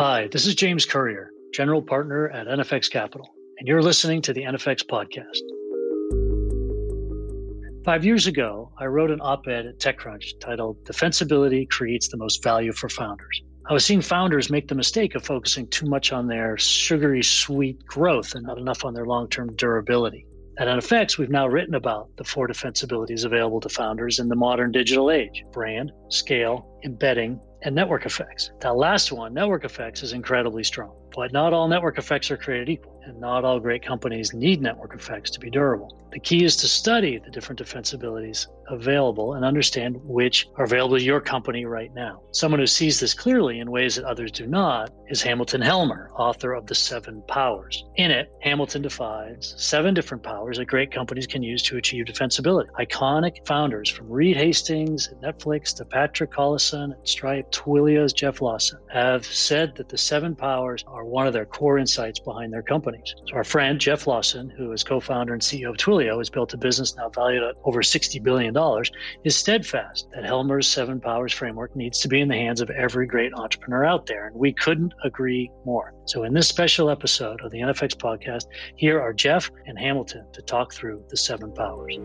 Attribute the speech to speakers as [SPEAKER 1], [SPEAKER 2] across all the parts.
[SPEAKER 1] Hi, this is James Currier, General Partner at NFX Capital, and you're listening to the NFX Podcast. Five years ago, I wrote an op ed at TechCrunch titled Defensibility Creates the Most Value for Founders. I was seeing founders make the mistake of focusing too much on their sugary sweet growth and not enough on their long term durability. At NFX, we've now written about the four defensibilities available to founders in the modern digital age brand, scale, embedding, and network effects. That last one, network effects, is incredibly strong. But not all network effects are created equal, and not all great companies need network effects to be durable. The key is to study the different defensibilities available and understand which are available to your company right now. Someone who sees this clearly in ways that others do not is Hamilton Helmer, author of The Seven Powers. In it, Hamilton defines seven different powers that great companies can use to achieve defensibility. Iconic founders from Reed Hastings at Netflix to Patrick Collison at Stripe, Twilio's Jeff Lawson have said that the seven powers are one of their core insights behind their companies. So our friend Jeff Lawson, who is co-founder and CEO of Twilio, has built a business now valued at over $60 billion, is steadfast that Helmer's seven powers framework needs to be in the hands of every great entrepreneur out there. And we couldn't agree more. So in this special episode of the NFX podcast, here are Jeff and Hamilton to talk through the seven powers.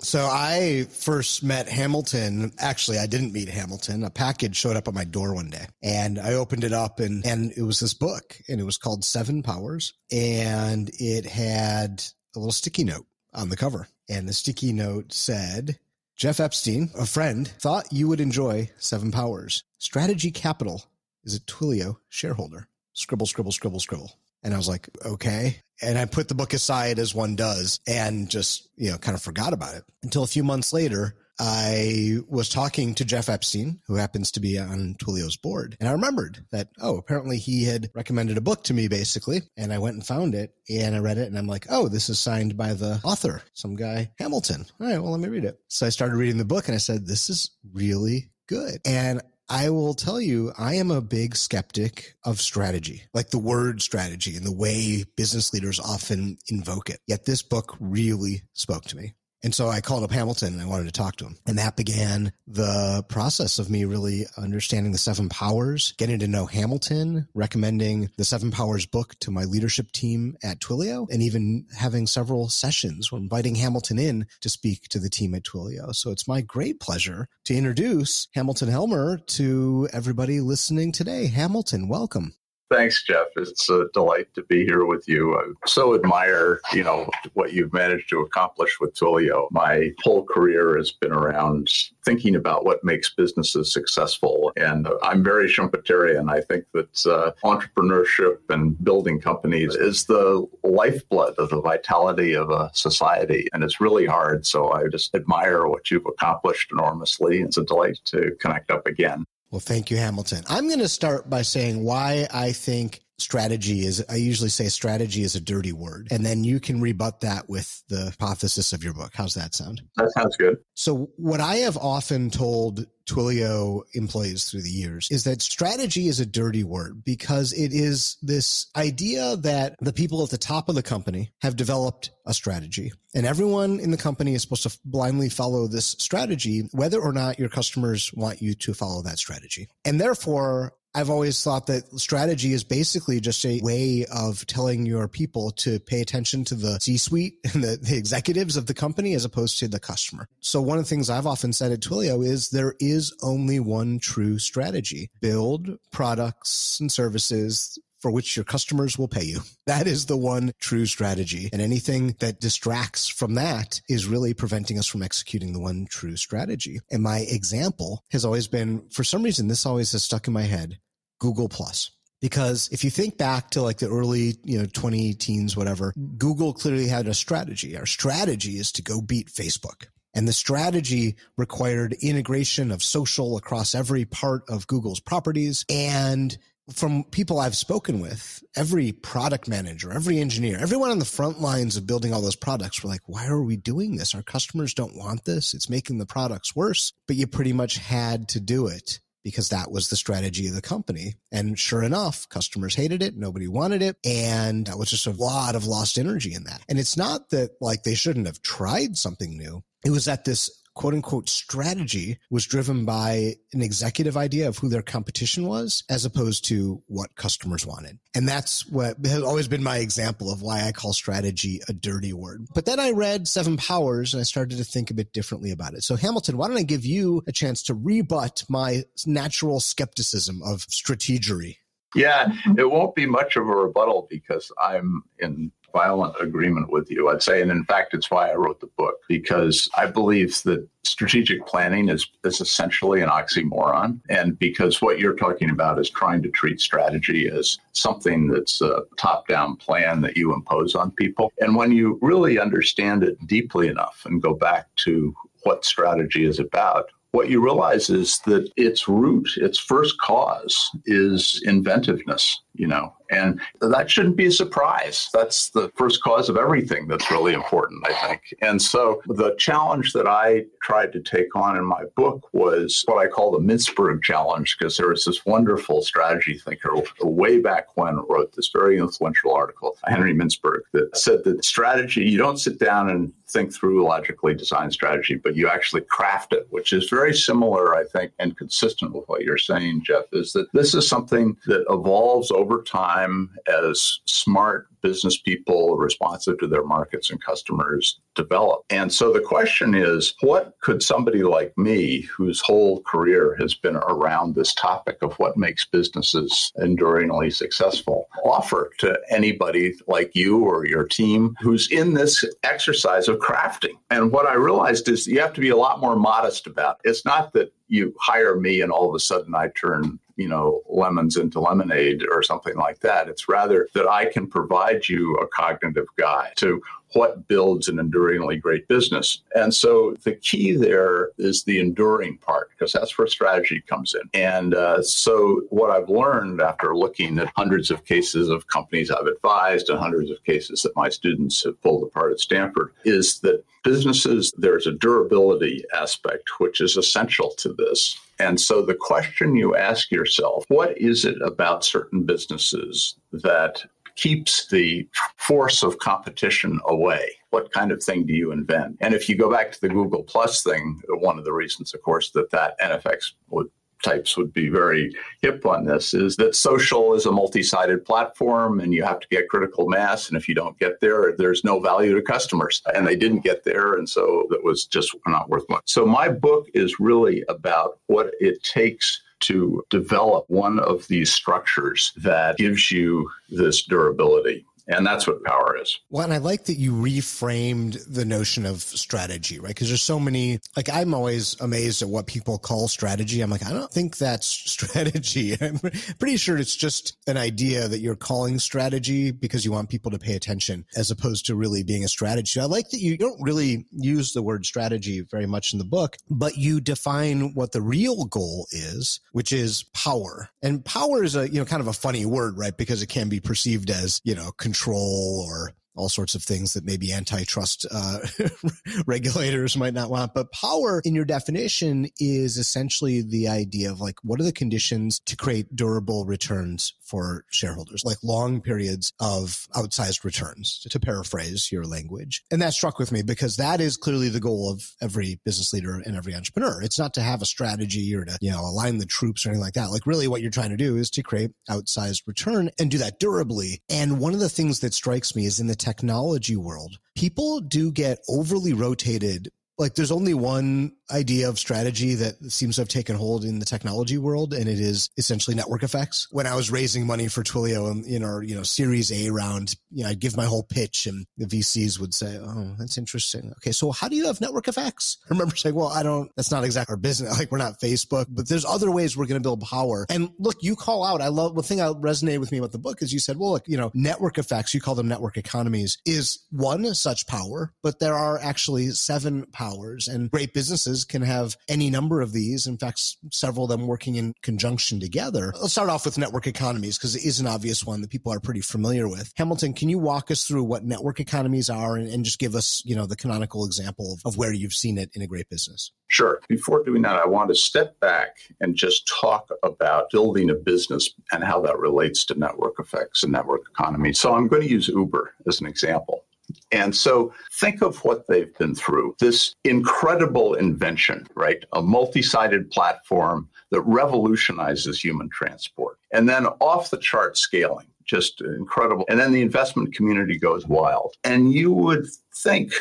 [SPEAKER 2] So I first met Hamilton. Actually, I didn't meet Hamilton. A package showed up at my door one day and I opened it up and, and it was this book and it was called Seven Powers and it had a little sticky note on the cover. And the sticky note said, Jeff Epstein, a friend, thought you would enjoy Seven Powers. Strategy Capital is a Twilio shareholder. Scribble, scribble, scribble, scribble. And I was like, okay. And I put the book aside as one does and just, you know, kind of forgot about it until a few months later. I was talking to Jeff Epstein, who happens to be on Twilio's board. And I remembered that, oh, apparently he had recommended a book to me, basically. And I went and found it and I read it and I'm like, oh, this is signed by the author, some guy, Hamilton. All right, well, let me read it. So I started reading the book and I said, this is really good. And I will tell you, I am a big skeptic of strategy, like the word strategy and the way business leaders often invoke it. Yet this book really spoke to me. And so I called up Hamilton and I wanted to talk to him. And that began the process of me really understanding the seven powers, getting to know Hamilton, recommending the seven powers book to my leadership team at Twilio, and even having several sessions where inviting Hamilton in to speak to the team at Twilio. So it's my great pleasure to introduce Hamilton Helmer to everybody listening today. Hamilton, welcome.
[SPEAKER 3] Thanks, Jeff. It's a delight to be here with you. I so admire, you know, what you've managed to accomplish with Twilio. My whole career has been around thinking about what makes businesses successful. And I'm very Schumpeterian. I think that uh, entrepreneurship and building companies is the lifeblood of the vitality of a society. And it's really hard. So I just admire what you've accomplished enormously. It's a delight to connect up again.
[SPEAKER 2] Well, thank you, Hamilton. I'm going to start by saying why I think strategy is, I usually say strategy is a dirty word. And then you can rebut that with the hypothesis of your book. How's that sound?
[SPEAKER 3] That sounds good.
[SPEAKER 2] So what I have often told Twilio employees through the years is that strategy is a dirty word because it is this idea that the people at the top of the company have developed a strategy and everyone in the company is supposed to blindly follow this strategy, whether or not your customers want you to follow that strategy. And therefore, I've always thought that strategy is basically just a way of telling your people to pay attention to the C suite and the, the, executives of the company as opposed to the customer. So one of the things I've often said at Twilio is there is only one true strategy. Build products and services for which your customers will pay you. That is the one true strategy. And anything that distracts from that is really preventing us from executing the one true strategy. And my example has always been, for some reason, this always has stuck in my head, Google Plus. Because if you think back to like the early, you know, 20 teens, whatever, Google clearly had a strategy. Our strategy is to go beat Facebook. And the strategy required integration of social across every part of Google's properties and from people I've spoken with, every product manager, every engineer, everyone on the front lines of building all those products were like, why are we doing this? Our customers don't want this. It's making the products worse, but you pretty much had to do it because that was the strategy of the company. And sure enough, customers hated it. Nobody wanted it. And that was just a lot of lost energy in that. And it's not that like they shouldn't have tried something new. It was that this quote unquote strategy was driven by an executive idea of who their competition was as opposed to what customers wanted. And that's what has always been my example of why I call strategy a dirty word. But then I read Seven Powers and I started to think a bit differently about it. So Hamilton, why don't I give you a chance to rebut my natural skepticism of strategery?
[SPEAKER 3] Yeah, it won't be much of a rebuttal because I'm in violent agreement with you, I'd say. And in fact, it's why I wrote the book, because I believe that strategic planning is, is essentially an oxymoron. And because what you're talking about is trying to treat strategy as something that's a top down plan that you impose on people. And when you really understand it deeply enough and go back to what strategy is about, what you realize is that its root, its first cause is inventiveness, you know, and that shouldn't be a surprise. That's the first cause of everything that's really important, I think. And so the challenge that I tried to take on in my book was what I call the Mintzberg challenge, because there was this wonderful strategy thinker way back when wrote this very influential article, Henry Mintzberg, that said that strategy, you don't sit down and think through logically designed strategy, but you actually craft it, which is very similar, I think, and consistent with what you're saying, Jeff, is that this is something that evolves over time as smart business people responsive to their markets and customers develop. And so the question is what could somebody like me, whose whole career has been around this topic of what makes businesses enduringly successful, offer to anybody like you or your team who's in this exercise of crafting? And what I realized is you have to be a lot more modest about it. It's not that you hire me and all of a sudden I turn you know, lemons into lemonade or something like that. It's rather that I can provide you a cognitive guide to what builds an enduringly great business. And so the key there is the enduring part, because that's where strategy comes in. And uh, so what I've learned after looking at hundreds of cases of companies I've advised and hundreds of cases that my students have pulled apart at Stanford is that businesses, there's a durability aspect which is essential to this. And so the question you ask yourself, what is it about certain businesses that keeps the force of competition away? What kind of thing do you invent? And if you go back to the Google Plus thing, one of the reasons, of course, that that NFX would types would be very hip on this is that social is a multi-sided platform and you have to get critical mass and if you don't get there there's no value to customers and they didn't get there and so it was just not worth much so my book is really about what it takes to develop one of these structures that gives you this durability and that's what power is.
[SPEAKER 2] Well, and I like that you reframed the notion of strategy, right? Because there's so many, like, I'm always amazed at what people call strategy. I'm like, I don't think that's strategy. I'm pretty sure it's just an idea that you're calling strategy because you want people to pay attention as opposed to really being a strategy. I like that you don't really use the word strategy very much in the book, but you define what the real goal is, which is power. And power is a, you know, kind of a funny word, right? Because it can be perceived as, you know, control control or all sorts of things that maybe antitrust uh, regulators might not want. But power, in your definition, is essentially the idea of like, what are the conditions to create durable returns for shareholders, like long periods of outsized returns, to, paraphrase your language. And that struck with me because that is clearly the goal of every business leader and every entrepreneur. It's not to have a strategy or to, you know, align the troops or anything like that. Like really what you're trying to do is to create outsized return and do that durably. And one of the things that strikes me is in the technology world, people do get overly rotated like there's only one idea of strategy that seems to have taken hold in the technology world, and it is essentially network effects. When I was raising money for Twilio in our, you know, Series A round, you know, I'd give my whole pitch and the VCs would say, Oh, that's interesting. Okay. So how do you have network effects? I remember saying, well, I don't, that's not exactly our business. Like we're not Facebook, but there's other ways we're going to build power. And look, you call out, I love the thing that resonated with me about the book is you said, well, look, you know, network effects, you call them network economies is one such power, but there are actually seven powers and great businesses can have any number of these. In fact, several of them working in conjunction together. Let's start off with network economies because it is an obvious one that people are pretty familiar with. Hamilton, can you walk us through what network economies are and, and just give us, you know, the canonical example of, of where you've seen it in a great business?
[SPEAKER 3] Sure. Before doing that, I want to step back and just talk about building a business and how that relates to network effects and network economy. So I'm going to use Uber as an example. And so think of what they've been through this incredible invention, right? A multi sided platform that revolutionizes human transport. And then off the chart scaling, just incredible. And then the investment community goes wild. And you would think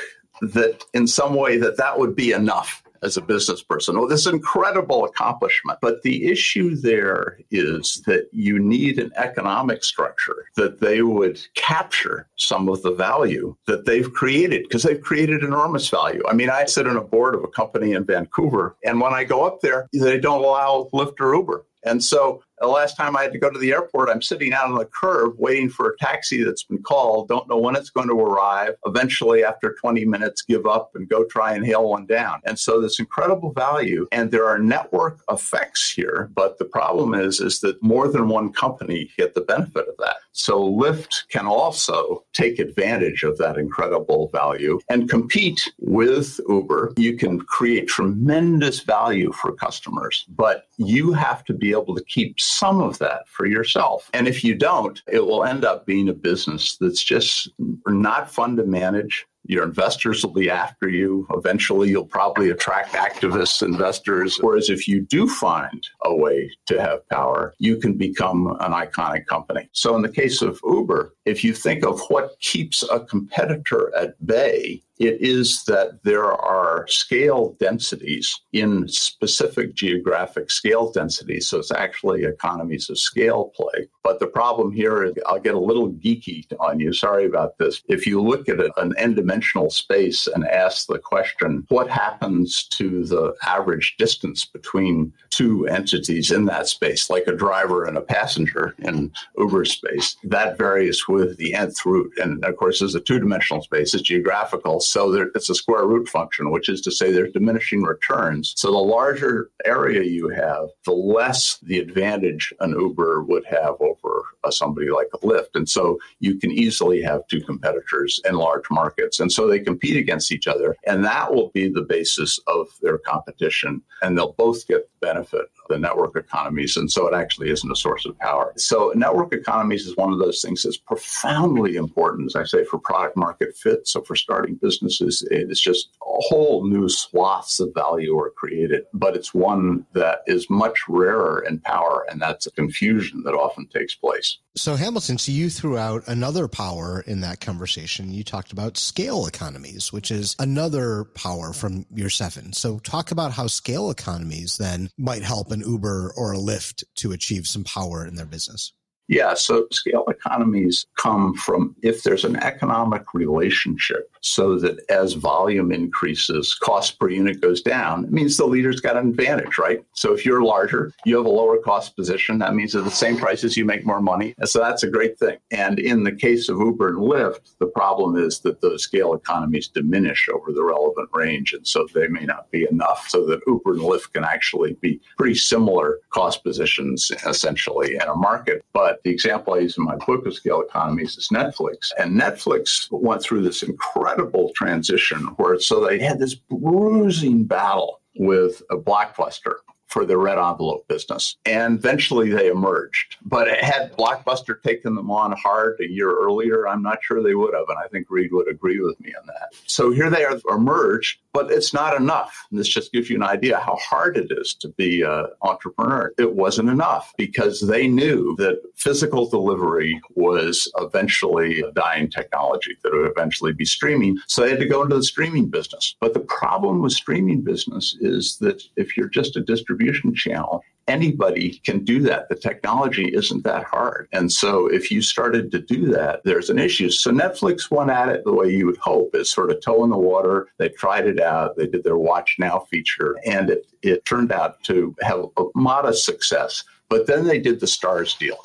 [SPEAKER 3] that in some way that that would be enough as a business person. Oh, this incredible accomplishment. But the issue there is that you need an economic structure that they would capture some of the value that they've created because they've created enormous value. I mean, I sit on a board of a company in Vancouver, and when I go up there, they don't allow Lyft or Uber. And so the last time I had to go to the airport, I'm sitting out on the curb waiting for a taxi that's been called, don't know when it's going to arrive. Eventually, after 20 minutes, give up and go try and hail one down. And so this incredible value, and there are network effects here. But the problem is, is that more than one company get the benefit of that. So Lyft can also take advantage of that incredible value and compete with Uber. You can create tremendous value for customers, but you have to be able to keep some of that for yourself. And if you don't, it will end up being a business that's just not fun to manage. Your investors will be after you. Eventually, you'll probably attract activists, investors. Whereas if you do find a way to have power, you can become an iconic company. So, in the case of Uber, if you think of what keeps a competitor at bay, it is that there are scale densities in specific geographic scale densities. So it's actually economies of scale play. But the problem here is I'll get a little geeky on you. Sorry about this. If you look at an n dimensional space and ask the question, what happens to the average distance between two entities in that space, like a driver and a passenger in Uber space, that varies with the nth root. And of course, as a two dimensional space, it's geographical. So there, it's a square root function, which is to say there's diminishing returns. So the larger area you have, the less the advantage an Uber would have over somebody like a Lyft. And so you can easily have two competitors in large markets. And so they compete against each other. And that will be the basis of their competition. And they'll both get the benefit the network economies. And so it actually isn't a source of power. So network economies is one of those things that's profoundly important, as I say, for product market fit. So for starting businesses, it's just a whole new swaths of value are created. But it's one that is much rarer in power. And that's a confusion that often takes place.
[SPEAKER 2] So Hamilton, so you threw out another power in that conversation. You talked about scale economies, which is another power from your seven. So talk about how scale economies then might help an Uber or a Lyft to achieve some power in their business.
[SPEAKER 3] Yeah, so scale economies come from if there's an economic relationship so that as volume increases, cost per unit goes down. It means the leader's got an advantage, right? So if you're larger, you have a lower cost position. That means at the same prices, you make more money. So that's a great thing. And in the case of Uber and Lyft, the problem is that those scale economies diminish over the relevant range. And so they may not be enough so that Uber and Lyft can actually be pretty similar cost positions essentially in a market. But the example I use in my book of scale economies is Netflix. And Netflix went through this incredible transition where so they had this bruising battle with a blockbuster for the red envelope business. And eventually they emerged. But had Blockbuster taken them on hard a year earlier, I'm not sure they would have. And I think Reed would agree with me on that. So here they are emerged, but it's not enough. And this just gives you an idea how hard it is to be an entrepreneur. It wasn't enough because they knew that physical delivery was eventually a dying technology, that would eventually be streaming. So they had to go into the streaming business. But the problem with streaming business is that if you're just a distribution channel. Anybody can do that. The technology isn't that hard. And so if you started to do that, there's an issue. So Netflix went at it the way you would hope is sort of toe in the water. They tried it out. They did their Watch Now feature and it, it turned out to have a modest success. But then they did the Starz deal.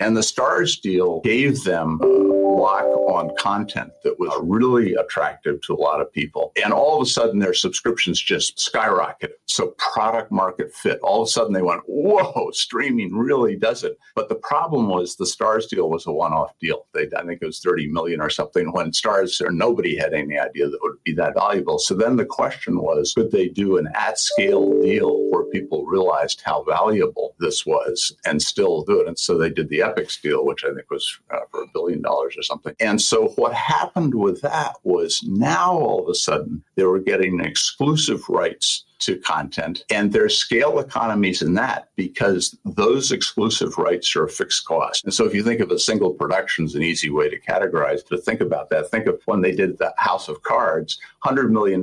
[SPEAKER 3] And the Starz deal gave them uh, a lock on content that was really attractive to a lot of people. And all of a sudden, their subscriptions just skyrocketed. So, product market fit. All of a sudden, they went, whoa, streaming really does it. But the problem was the Starz deal was a one off deal. They, I think it was 30 million or something when Starz or nobody had any idea that it would be that valuable. So then the question was, could they do an at scale deal where people realized how valuable this was and still do it? And so they did the Epix deal, which I think was uh, for a billion dollars or something. And so what happened with that was now all of a sudden they were getting exclusive rights to content. And there's scale economies in that because those exclusive rights are a fixed cost. And so if you think of a single production as an easy way to categorize, to think about that, think of when they did the House of Cards, $100 million.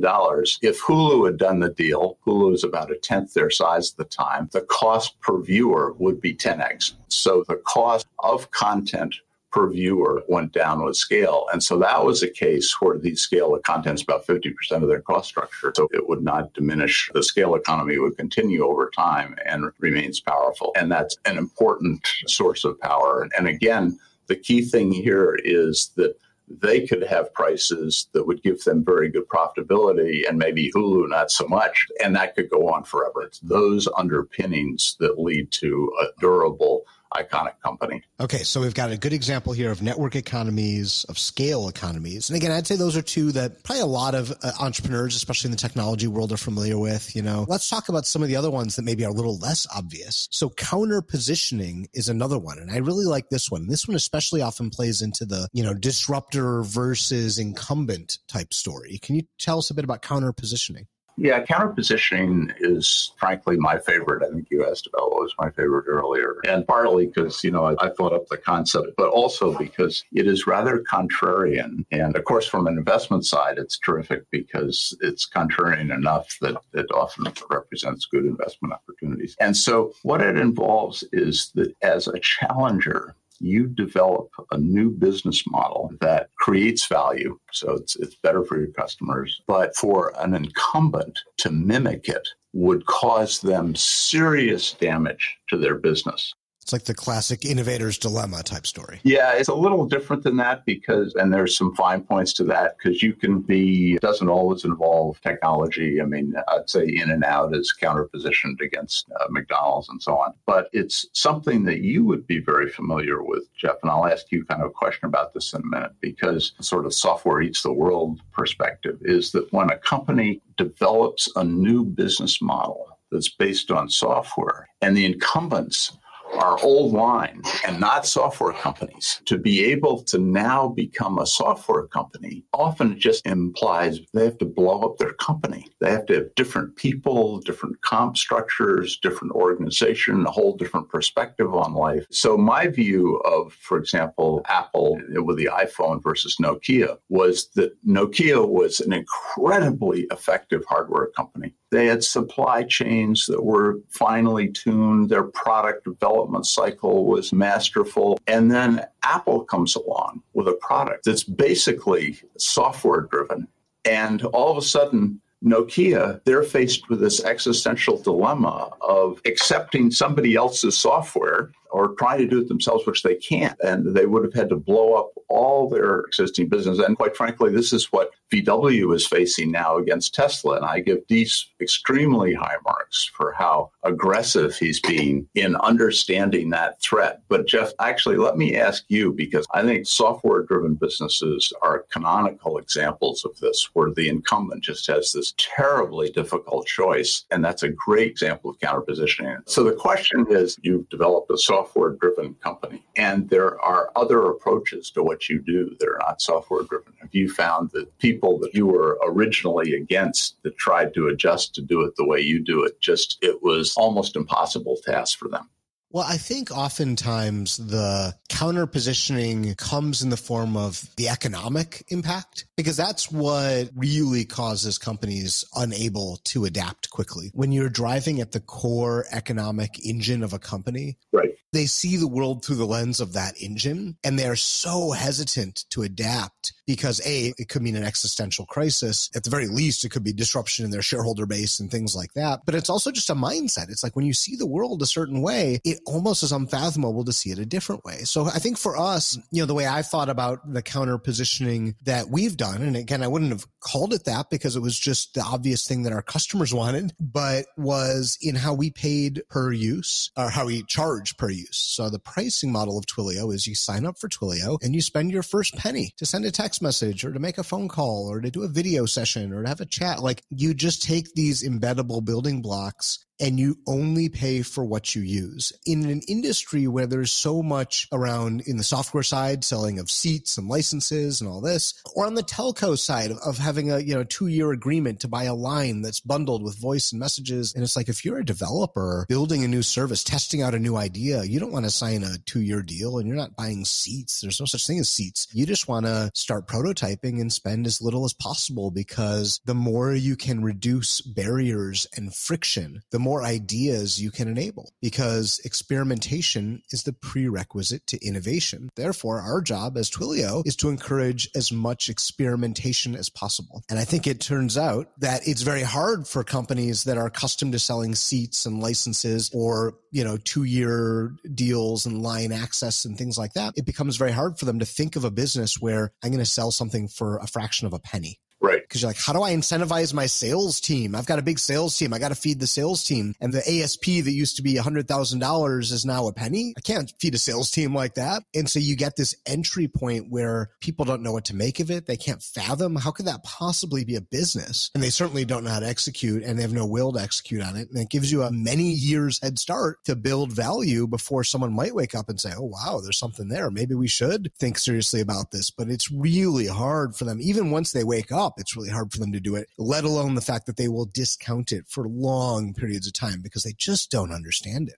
[SPEAKER 3] If Hulu had done the deal, Hulu is about a tenth their size at the time, the cost per viewer would be 10x. So the cost of content per viewer went down with scale. And so that was a case where the scale of content is about 50% of their cost structure. So it would not diminish. The scale economy would continue over time and remains powerful. And that's an important source of power. And again, the key thing here is that they could have prices that would give them very good profitability and maybe Hulu not so much. And that could go on forever. It's those underpinnings that lead to a durable iconic company.
[SPEAKER 2] Okay, so we've got a good example here of network economies, of scale economies. And again, I'd say those are two that probably a lot of uh, entrepreneurs, especially in the technology world, are familiar with. You know, let's talk about some of the other ones that maybe are a little less obvious. So counter positioning is another one. And I really like this one. This one especially often plays into the, you know, disruptor versus incumbent type story. Can you tell us a bit about counter positioning?
[SPEAKER 3] Yeah, counterpositioning is frankly my favorite. I think you asked about what was my favorite earlier. And partly because, you know, I, I, thought up the concept, but also because it is rather contrarian. And of course, from an investment side, it's terrific because it's contrarian enough that it often represents good investment opportunities. And so what it involves is that as a challenger, you develop a new business model that creates value. So it's, it's better for your customers. But for an incumbent to mimic it would cause them serious damage to their business.
[SPEAKER 2] It's like the classic innovator's dilemma type story.
[SPEAKER 3] Yeah, it's a little different than that because, and there's some fine points to that because you can be, doesn't always involve technology. I mean, I'd say In-N-Out is counterpositioned against uh, McDonald's and so on. But it's something that you would be very familiar with, Jeff. And I'll ask you kind of a question about this in a minute because sort of software eats the world perspective is that when a company develops a new business model, that's based on software, and the incumbents our old line and not software companies to be able to now become a software company often just implies they have to blow up their company. They have to have different people, different comp structures, different organization, a whole different perspective on life. So my view of, for example, Apple with the iPhone versus Nokia was that Nokia was an incredibly effective hardware company. They had supply chains that were finely tuned. Their product development cycle was masterful. And then Apple comes along with a product that's basically software driven. And all of a sudden, Nokia, they're faced with this existential dilemma of accepting somebody else's software or trying to do it themselves, which they can't. And they would have had to blow up all their existing business. And quite frankly, this is what VW is facing now against Tesla. And I give Diess extremely high marks for how aggressive he's being in understanding that threat. But Jeff, actually, let me ask you because I think software driven businesses are canonical examples of this, where the incumbent just has this terribly difficult choice. And that's a great example of counterpositioning. So the question is you've developed a software driven company. And there are other approaches to what you do that are not software driven. Have you found that people that you were originally against that tried to adjust to do it the way you do it, just it was almost impossible task for them?
[SPEAKER 2] Well, I think oftentimes the counter positioning comes in the form of the economic impact because that's what really causes companies unable to adapt quickly. When you're driving at the core economic engine of a company,
[SPEAKER 3] right.
[SPEAKER 2] they see the world through the lens of that engine and they're so hesitant to adapt because A, it could mean an existential crisis. At the very least, it could be disruption in their shareholder base and things like that. But it's also just a mindset. It's like when you see the world a certain way, it almost is unfathomable to see it a different way. So I think for us, you know, the way I thought about the counter positioning that we've done, and again, I wouldn't have called it that because it was just the obvious thing that our customers wanted, but was in how we paid per use or how we charge per use. So the pricing model of Twilio is you sign up for Twilio and you spend your first penny to send a text message or to make a phone call or to do a video session or to have a chat. Like you just take these embeddable building blocks and you only pay for what you use. In an industry where there's so much around in the software side, selling of seats and licenses and all this, or on the telco side of, having a, you know, two year agreement to buy a line that's bundled with voice and messages. And it's like, if you're a developer building a new service, testing out a new idea, you don't want to sign a two year deal and you're not buying seats. There's no such thing as seats. You just want to start prototyping and spend as little as possible because the more you can reduce barriers and friction, the more ideas you can enable because experimentation is the prerequisite to innovation. Therefore, our job as Twilio is to encourage as much experimentation as possible. And I think it turns out that it's very hard for companies that are accustomed to selling seats and licenses or, you know, two year deals and line access and things like that. It becomes very hard for them to think of a business where I'm going to sell something for a fraction of a penny.
[SPEAKER 3] Right.
[SPEAKER 2] Because you're like, how do I incentivize my sales team? I've got a big sales team. I got to feed the sales team. And the ASP that used to be $100,000 is now a penny. I can't feed a sales team like that. And so you get this entry point where people don't know what to make of it. They can't fathom how could that possibly be a business? And they certainly don't know how to execute and they have no will to execute on it. And it gives you a many years head start to build value before someone might wake up and say, Oh, wow, there's something there. Maybe we should think seriously about this. But it's really hard for them. Even once they wake up, up, it's really hard for them to do it, let alone the fact that they will discount it for long periods of time because they just don't understand it.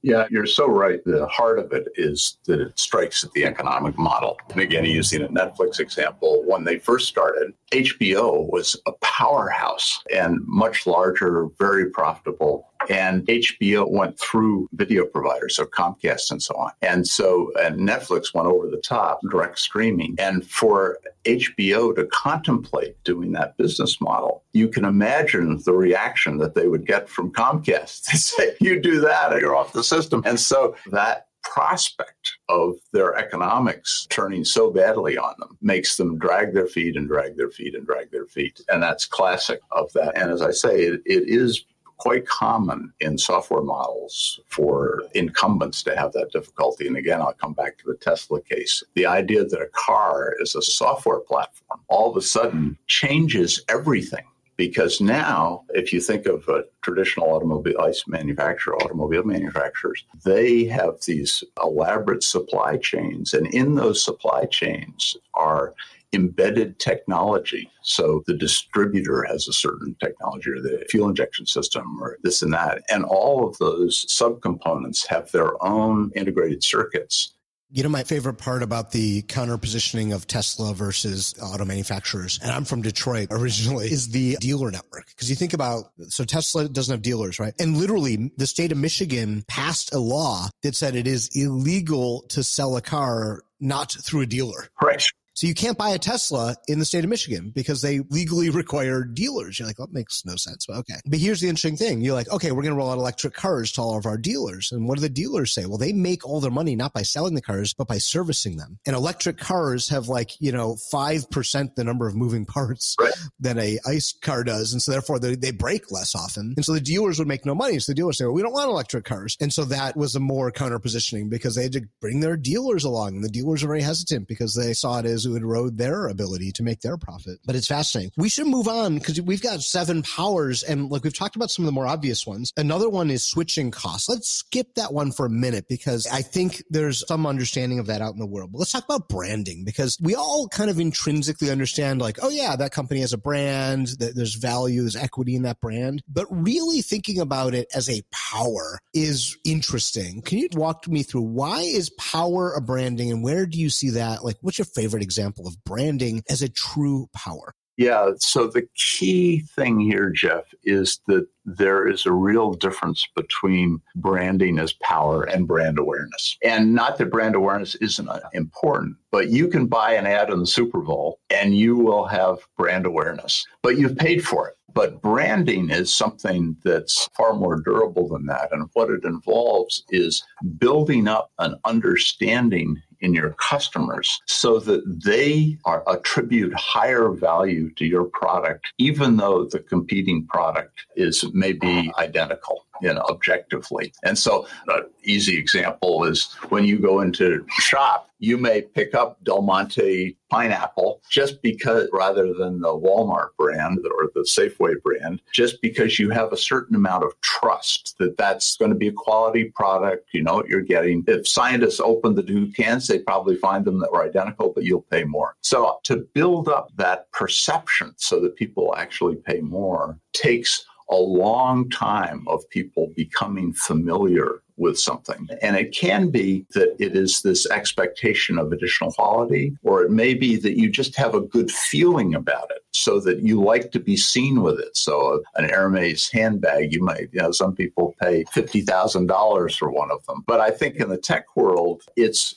[SPEAKER 3] Yeah, you're so right. The heart of it is that it strikes at the economic model. And again, using a Netflix example, when they first started, HBO was a powerhouse and much larger, very profitable. And HBO went through video providers, so Comcast and so on. And so and Netflix went over the top, direct streaming. And for HBO to contemplate doing that business model, you can imagine the reaction that they would get from Comcast. They say, You do that, you're off the system. And so that prospect of their economics turning so badly on them makes them drag their feet and drag their feet and drag their feet. And that's classic of that. And as I say, it, it is quite common in software models for incumbents to have that difficulty. And again, I'll come back to the Tesla case. The idea that a car is a software platform all of a sudden changes everything because now if you think of a traditional automobile ICE manufacturer automobile manufacturers they have these elaborate supply chains and in those supply chains are embedded technology. So the distributor has a certain technology or the fuel injection system or this and that. And all of those subcomponents have their own integrated circuits.
[SPEAKER 2] You know, my favorite part about the counter positioning of Tesla versus auto manufacturers, and I'm from Detroit originally, is the dealer network. Because you think about, so Tesla doesn't have dealers, right? And literally, the state of Michigan passed a law that said it is illegal to sell a car not through a dealer.
[SPEAKER 3] Right.
[SPEAKER 2] So you can't buy a Tesla in the state of Michigan because they legally require dealers. You're like, well, that makes no sense, but okay. But here's the interesting thing. You're like, okay, we're going to roll out electric cars to all of our dealers. And what do the dealers say? Well, they make all their money not by selling the cars, but by servicing them. And electric cars have like, you know, 5% the number of moving parts right. than a ICE car does. And so therefore they, they break less often. And so the dealers would make no money. So the dealers say, well, we don't want electric cars. And so that was a more counter positioning because they had to bring their dealers along. And the dealers are very hesitant because they saw it as would erode their ability to make their profit. But it's fascinating. We should move on because we've got seven powers and like we've talked about some of the more obvious ones. Another one is switching costs. Let's skip that one for a minute because I think there's some understanding of that out in the world. But let's talk about branding because we all kind of intrinsically understand like, oh yeah, that company has a brand, that there's value, there's equity in that brand. But really thinking about it as a power is interesting. Can you walk me through why is power a branding and where do you see that? Like, what's your favorite example of branding as a true power?
[SPEAKER 3] Yeah, so the key thing here, Jeff, is that there is a real difference between branding as power and brand awareness. And not that brand awareness isn't important, but you can buy an ad in the Super Bowl and you will have brand awareness, but you've paid for it. But branding is something that's far more durable than that. And what it involves is building up an understanding in your customers so that they are attribute higher value to your product, even though the competing product is maybe identical. You know, objectively. And so, an easy example is when you go into shop, you may pick up Del Monte pineapple just because, rather than the Walmart brand or the Safeway brand, just because you have a certain amount of trust that that's going to be a quality product. You know what you're getting. If scientists open the two cans, they probably find them that were identical, but you'll pay more. So to build up that perception so that people actually pay more takes a long time of people becoming familiar with something. And it can be that it is this expectation of additional quality, or it may be that you just have a good feeling about it so that you like to be seen with it. So uh, an Hermes handbag, you might, you know, some people pay $50,000 for one of them. But I think in the tech world, it's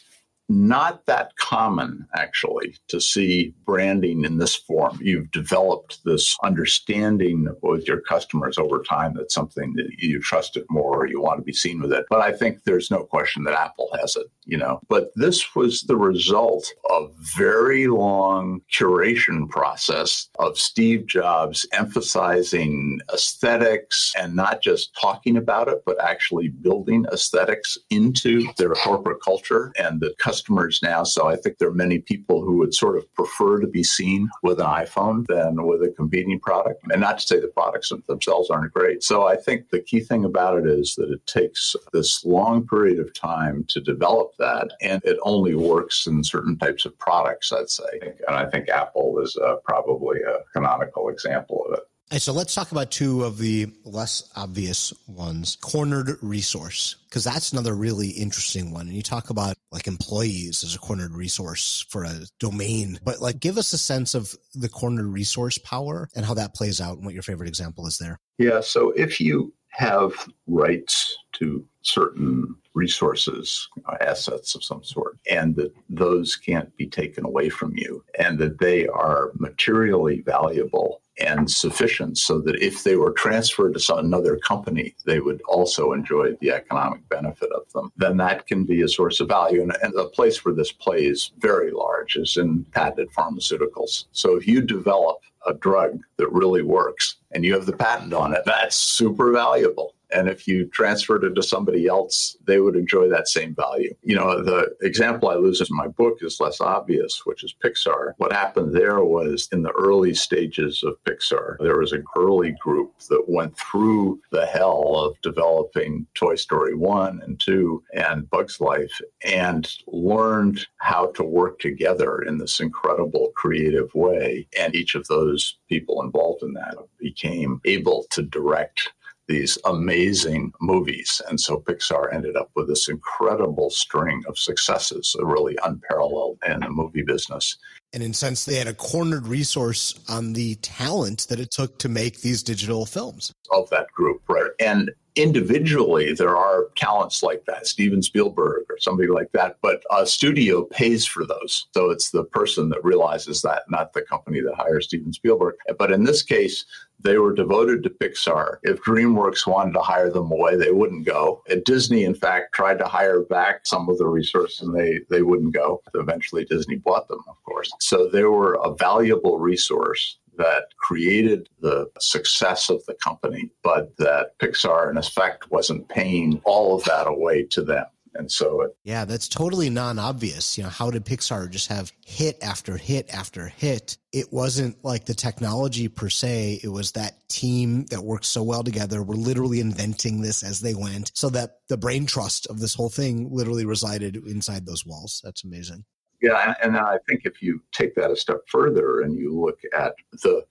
[SPEAKER 3] not that common, actually, to see branding in this form. You've developed this understanding with your customers over time that's something that you trust it more or you want to be seen with it. But I think there's no question that Apple has it, you know. But this was the result of very long curation process of Steve Jobs emphasizing aesthetics and not just talking about it, but actually building aesthetics into their corporate culture and the customer customers now. So I think there are many people who would sort of prefer to be seen with an iPhone than with a competing product. And not to say the products themselves aren't great. So I think the key thing about it is that it takes this long period of time to develop that. And it only works in certain types of products, I'd say. And I think Apple is uh, probably a canonical example of it.
[SPEAKER 2] And so let's talk about two of the less obvious ones. Cornered resource, because that's another really interesting one. And you talk about like employees as a cornered resource for a domain, but like give us a sense of the cornered resource power and how that plays out and what your favorite example is there.
[SPEAKER 3] Yeah. So if you have rights to certain resources, assets of some sort, and that those can't be taken away from you, and that they are materially valuable and sufficient so that if they were transferred to another company, they would also enjoy the economic benefit of them, then that can be a source of value. And, and the place where this plays very large is in patented pharmaceuticals. So if you develop a drug that really works and you have the patent on it, that's super valuable. And if you transferred it to somebody else, they would enjoy that same value. You know, the example I use in my book is less obvious, which is Pixar. What happened there was in the early stages of Pixar, there was an early group that went through the hell of developing Toy Story 1 and 2 and Bugs Life and learned how to work together in this incredible creative way. And each of those people involved in that became able to direct these amazing movies. And so Pixar ended up with this incredible string of successes, really unparalleled in the movie business.
[SPEAKER 2] And in a sense, they had a cornered resource on the talent that it took to make these digital films.
[SPEAKER 3] Of that group, right. And individually there are talents like that steven spielberg or somebody like that but a studio pays for those so it's the person that realizes that not the company that hires steven spielberg but in this case they were devoted to Pixar. If DreamWorks wanted to hire them away, they wouldn't go. And Disney, in fact, tried to hire back some of the resources and they, they wouldn't go. Eventually, Disney bought them, of course. So they were a valuable resource that created the success of the company, but that Pixar, in effect, wasn't paying all of that away to them. And so it,
[SPEAKER 2] yeah, that's totally non-obvious. You know, how did Pixar just have hit after hit after hit? It wasn't like the technology per se. It was that team that worked so well together. We're literally inventing this as they went so that the brain trust of this whole thing literally resided inside those walls. That's amazing.
[SPEAKER 3] Yeah. And, and I think if you take that a step further and you look at the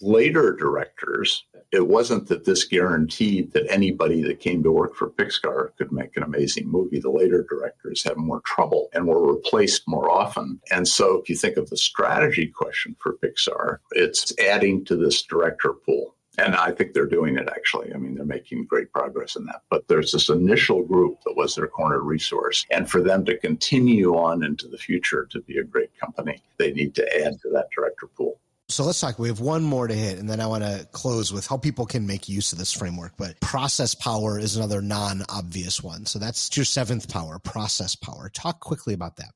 [SPEAKER 3] later directors, it wasn't that this guaranteed that anybody that came to work for Pixar could make an amazing movie. The later directors had more trouble and were replaced more often. And so if you think of the strategy question for Pixar, it's adding to this director pool. And I think they're doing it actually. I mean, they're making great progress in that. But there's this initial group that was their corner resource. And for them to continue on into the future to be a great company, they need to add to that director pool.
[SPEAKER 2] So let's talk. We have one more to hit, and then I want to close with how people can make use of this framework. But process power is another non obvious one. So that's your seventh power, process power. Talk quickly about that.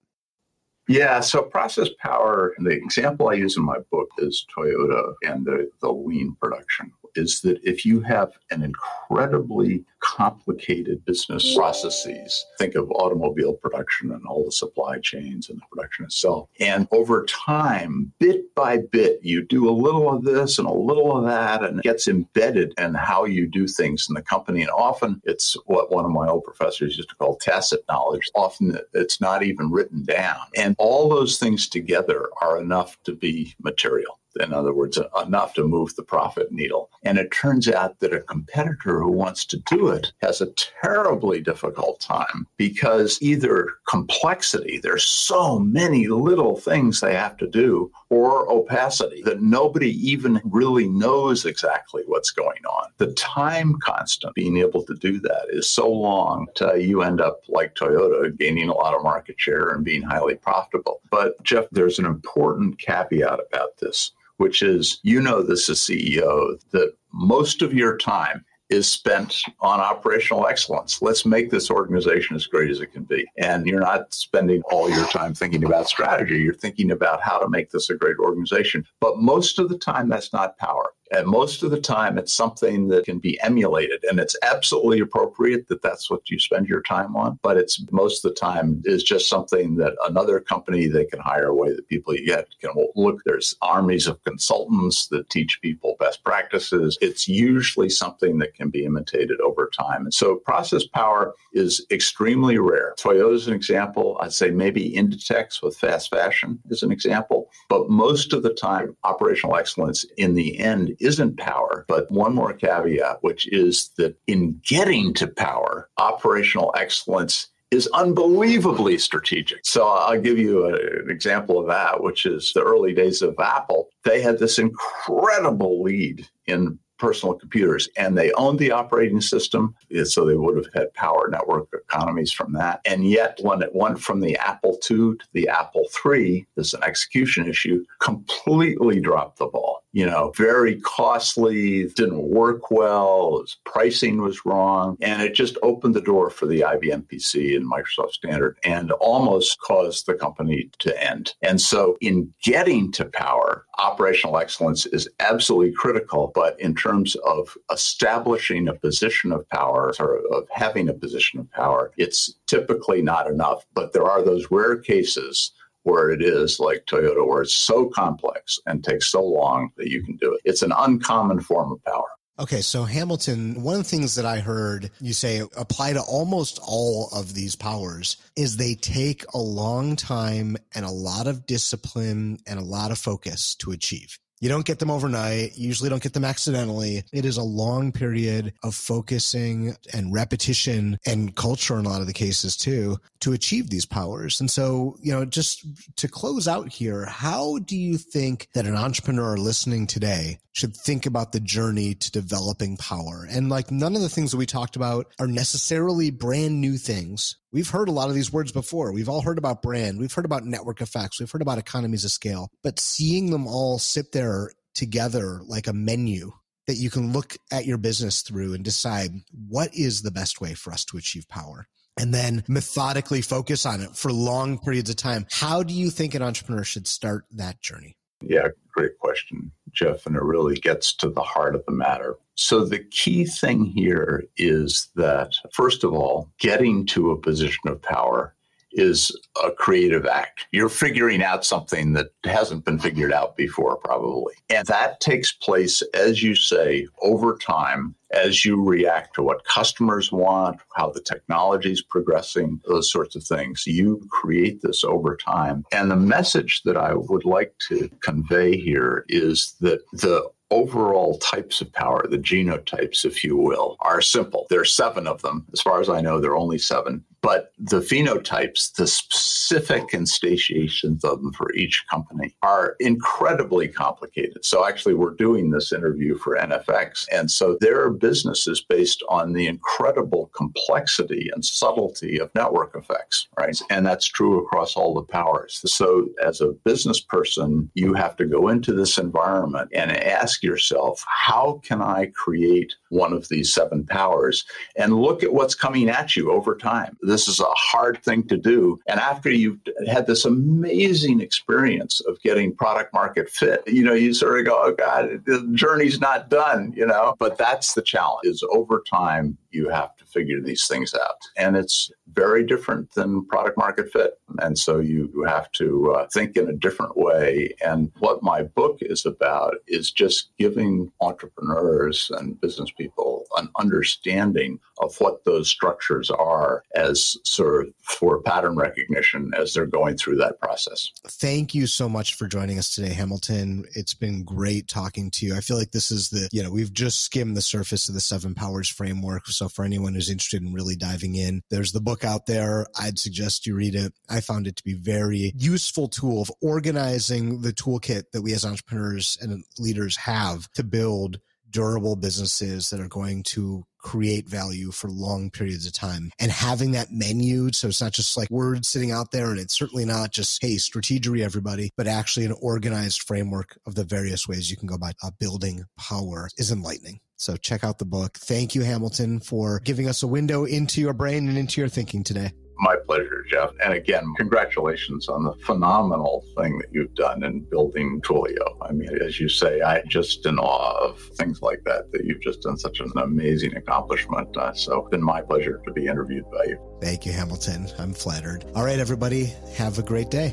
[SPEAKER 3] Yeah, so process power, the example I use in my book is Toyota and the, the lean production, is that if you have an incredibly complicated business processes. Think of automobile production and all the supply chains and the production itself. And over time, bit by bit, you do a little of this and a little of that, and it gets embedded in how you do things in the company. And often it's what one of my old professors used to call tacit knowledge. Often it's not even written down. And all those things together are enough to be material in other words, uh, enough to move the profit needle. And it turns out that a competitor who wants to do it has a terribly difficult time because either complexity, there's so many little things they have to do, or opacity, that nobody even really knows exactly what's going on. The time constant being able to do that is so long that you end up like Toyota, gaining a lot of market share and being highly profitable. But Jeff, there's an important caveat about this which is you know this as CEO that most of your time is spent on operational excellence. Let's make this organization as great as it can be. And you're not spending all your time thinking about strategy. You're thinking about how to make this a great organization. But most of the time, that's not power. And most of the time, it's something that can be emulated. And it's absolutely appropriate that that's what you spend your time on. But it's most of the time is just something that another company they can hire away the people you get can look. There's armies of consultants that teach people best practices. It's usually something that can be imitated over time. And so process power is extremely rare. Toyota is an example. I'd say maybe Inditex with fast fashion is an example. But most of the time, operational excellence in the end isn't power. But one more caveat, which is that in getting to power, operational excellence is unbelievably strategic. So I'll give you a, an example of that, which is the early days of Apple. They had this incredible lead in personal computers and they owned the operating system eh, so they would have had power network economies from that. And yet when it went from the apple ii to the apple iii there's an execution issue completely dropped the ball. You know very costly didn't work well pricing was wrong and it just opened the door for the ibm pc and microsoft standard and almost caused the company to end. And so in getting to power operational excellence is absolutely critical but in terms of establishing a position of power or of having a position of power, it's typically not enough. But there are those rare cases where it is like Toyota, where it's so complex and takes so long that you can do it. It's an uncommon form of power.
[SPEAKER 2] Okay, so Hamilton, one of the things that I heard you say apply to almost all of these powers is they take a long time and a lot of discipline and a lot of focus to achieve. You don't get them overnight. You usually don't get them accidentally. It is a long period of focusing and repetition and culture in a lot of the cases too to achieve these powers. And so, you know, just to close out here, how do you think that an entrepreneur listening today should think about the journey to developing power? And like none of the things that we talked about are necessarily brand new things. We've heard a lot of these words before. We've all heard about brand. We've heard about network effects. We've heard about economies of scale, but seeing them all sit there together like a menu that you can look at your business through and decide what is the best way for us to achieve power and then methodically focus on it for long periods of time. How do you think an entrepreneur should start that journey?
[SPEAKER 3] Yeah, great question, Jeff. And it really gets to the heart of the matter. So, the key thing here is that, first of all, getting to a position of power is a creative act. You're figuring out something that hasn't been figured out before, probably. And that takes place, as you say, over time as you react to what customers want, how the technology is progressing, those sorts of things. You create this over time. And the message that I would like to convey here is that the overall types of power, the genotypes, if you will, are simple. There are seven of them. As far as I know, there are only seven. But the phenotypes, the specific instantiations of them for each company are incredibly complicated. So actually, we're doing this interview for NFX. And so their business is based on the incredible complexity and subtlety of network effects, right? And that's true across all the powers. So as a business person, you have to go into this environment and ask yourself, how can I create one of these seven powers? And look at what's coming at you over time this is a hard thing to do. And after you've had this amazing experience of getting product market fit, you know, you sort of go, oh God, the journey's not done, you know, but that's the challenge is over time, you have to figure these things out. And it's very different than product market fit. And so you have to uh, think in a different way. And what my book is about is just giving entrepreneurs and business people an understanding of what those structures are as sort of for pattern recognition as they're going through that process.
[SPEAKER 2] Thank you so much for joining us today, Hamilton. It's been great talking to you. I feel like this is the, you know, we've just skimmed the surface of the seven powers framework. So for anyone who's interested in really diving in, there's the book out there. I'd suggest you read it. I found it to be very useful tool of organizing the toolkit that we as entrepreneurs and leaders have to build durable businesses that are going to create value for long periods of time and having that menu. So it's not just like words sitting out there and it's certainly not just, Hey, strategery, everybody, but actually an organized framework of the various ways you can go about uh, building power is enlightening. So check out the book. Thank you, Hamilton, for giving us a window into your brain and into your thinking today.
[SPEAKER 3] My pleasure, Jeff. And again, congratulations on the phenomenal thing that you've done in building Twilio. I mean, as you say, I'm just in awe of things like that, that you've just done such an amazing accomplishment. Uh, so it's been my pleasure to be interviewed by you.
[SPEAKER 2] Thank you, Hamilton. I'm flattered. All right, everybody, have a great day.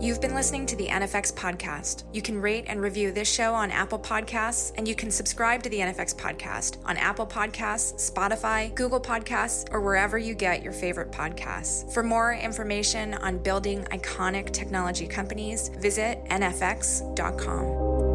[SPEAKER 4] You've been listening to the NFX podcast. You can rate and review this show on Apple Podcasts, and you can subscribe to the NFX podcast on Apple Podcasts, Spotify, Google Podcasts, or wherever you get your favorite podcasts. For more information on building iconic technology companies, visit nfx.com.